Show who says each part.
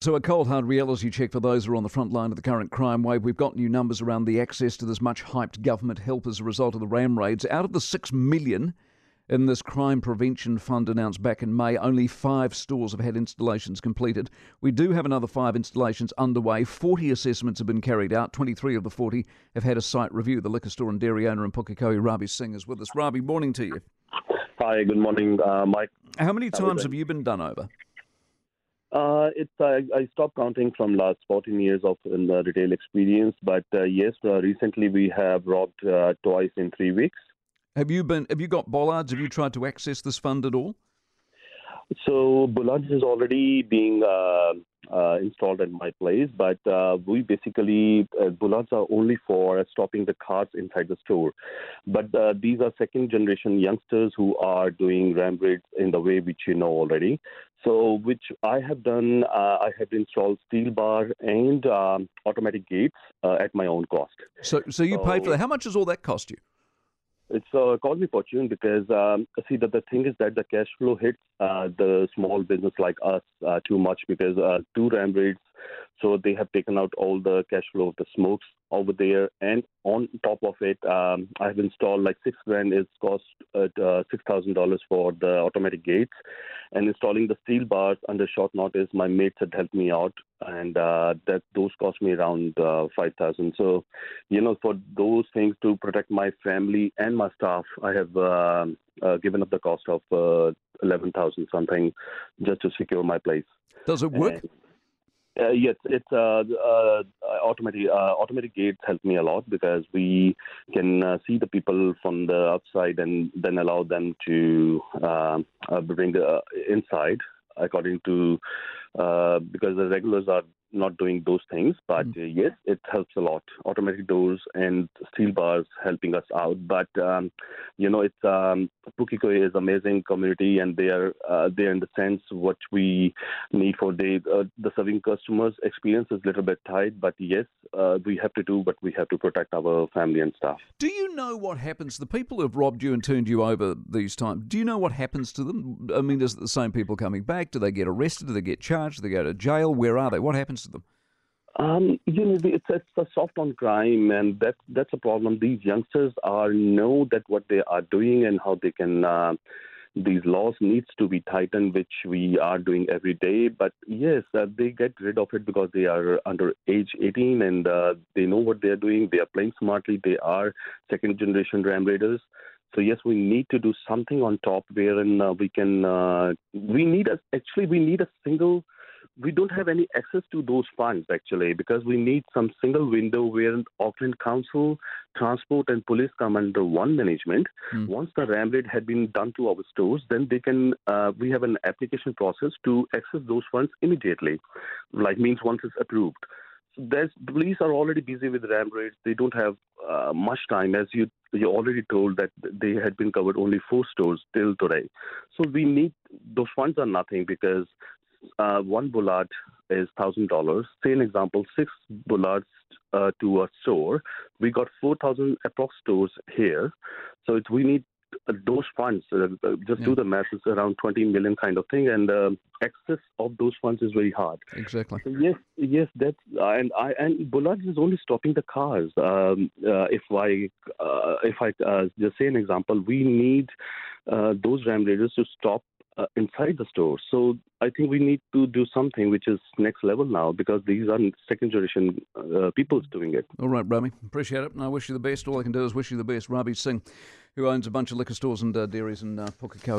Speaker 1: So, a cold hard reality check for those who are on the front line of the current crime wave. We've got new numbers around the access to this much hyped government help as a result of the ram raids. Out of the six million in this crime prevention fund announced back in May, only five stores have had installations completed. We do have another five installations underway. 40 assessments have been carried out. 23 of the 40 have had a site review. The liquor store and dairy owner in Pukekohe, Ravi Singh, is with us. Ravi, morning to you.
Speaker 2: Hi, good morning, uh, Mike.
Speaker 1: How many times have you been done over?
Speaker 2: Uh, it's uh, I stopped counting from last 14 years of in, retail experience, but uh, yes, uh, recently we have robbed uh, twice in three weeks.
Speaker 1: Have you been? Have you got bollards? Have you tried to access this fund at all?
Speaker 2: So bollards is already being uh, uh, installed at my place, but uh, we basically uh, bollards are only for stopping the cars inside the store. But uh, these are second generation youngsters who are doing ram raids in the way which you know already. So which I have done, uh, I have installed steel bar and um, automatic gates uh, at my own cost.
Speaker 1: So, so you paid for that. How much does all that cost you?
Speaker 2: It's uh, called me fortune because um, see that the thing is that the cash flow hits uh, the small business like us uh, too much because uh, two ram raids, so they have taken out all the cash flow of the smokes over there, and on top of it, um, I have installed like six grand is cost uh, uh, six thousand dollars for the automatic gates, and installing the steel bars under short notice. My mates had helped me out, and uh, that those cost me around uh, five thousand. So you know, for those things to protect my family and my staff, I have um uh, given up the cost of uh, eleven thousand something just to secure my place.
Speaker 1: Does it work?
Speaker 2: And, uh, yes, it's uh, uh, automatic. Uh, automatic gates help me a lot because we can uh, see the people from the outside and then allow them to uh, uh, bring uh, inside according to uh, because the regulars are not doing those things. But uh, yes, it helps a lot. Automatic doors and steel bars helping us out. But um, you know, it's um, Pukekohe is amazing community, and they are uh, they understands what we need for the uh, the serving customers. Experience is a little bit tight, but yes, uh, we have to do, but we have to protect our family and staff.
Speaker 1: Do you know what happens? The people who've robbed you and turned you over these times. Do you know what happens to them? I mean, is it the same people coming back? Do they get arrested? Do they get charged? Do they go to jail? Where are they? What happens to them?
Speaker 2: Um, you know, it's it's a soft on crime, and that that's a problem. These youngsters are know that what they are doing and how they can. Uh, these laws needs to be tightened, which we are doing every day. But yes, uh, they get rid of it because they are under age 18 and uh, they know what they are doing. They are playing smartly. They are second generation ram raiders. So yes, we need to do something on top wherein uh, we can. Uh, we need a actually we need a single. We don't have any access to those funds actually because we need some single window where Auckland Council, Transport, and Police come under one management.
Speaker 1: Hmm.
Speaker 2: Once the ram raid had been done to our stores, then they can. Uh, we have an application process to access those funds immediately, like means once it's approved. So there's the police are already busy with ram raids. They don't have uh, much time, as you you already told that they had been covered only four stores till today. So we need those funds are nothing because uh, one bollard is thousand dollars. Say an example, six bollards uh, to a store. We got four thousand approx stores here, so it's, we need uh, those funds. Uh, uh, just
Speaker 1: Yeah.
Speaker 2: do the math. It's around twenty million kind of thing, and um access of those funds is very hard.
Speaker 1: Exactly.
Speaker 2: So yes, yes, that's uh, and I and Bollard is only stopping the cars. Um, uh, if I uh, if I uh, just say an example, we need uh, those ram raiders to stop uh, inside the store. So I think we need to do something which is next level now because these are second generation uh, people's doing it.
Speaker 1: All right, Rami. Appreciate it. And I wish you the best. All I can do is wish you the best. Ravi Singh, who owns a bunch of liquor stores and uh, dairies in uh, Pukekohe.